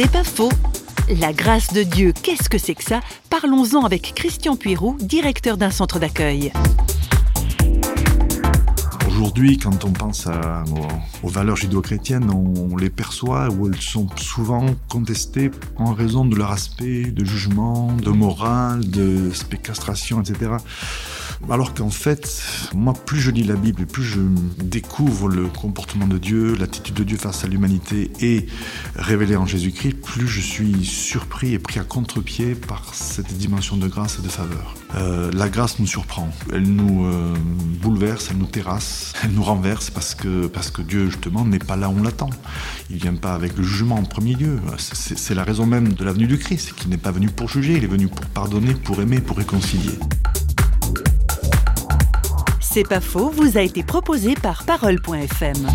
C'est pas faux. La grâce de Dieu, qu'est-ce que c'est que ça? Parlons-en avec Christian Puiroux, directeur d'un centre d'accueil. Aujourd'hui, quand on pense aux, valeurs judéo-chrétiennes, on, les perçoit ou elles sont souvent contestées en raison de leur aspect de jugement, de morale, de spécastration, etc. Alors qu'en fait, moi, plus je lis la Bible, plus je découvre le comportement de Dieu, l'attitude de Dieu face à l'humanité et révélé en Jésus-Christ, plus je suis surpris et pris à contre-pied par cette dimension de grâce et de faveur. Euh, la grâce nous surprend, elle nous euh, bouleverse, elle nous terrasse, elle nous renverse parce que, parce que Dieu, justement, n'est pas là où on l'attend. Il vient pas avec le jugement en premier lieu. C'est la raison même de la venue du Christ, qu'il n'est pas venu pour juger, il est venu pour pardonner, pour aimer, pour réconcilier. C'est pas faux, vous a été proposé par Parole.fm.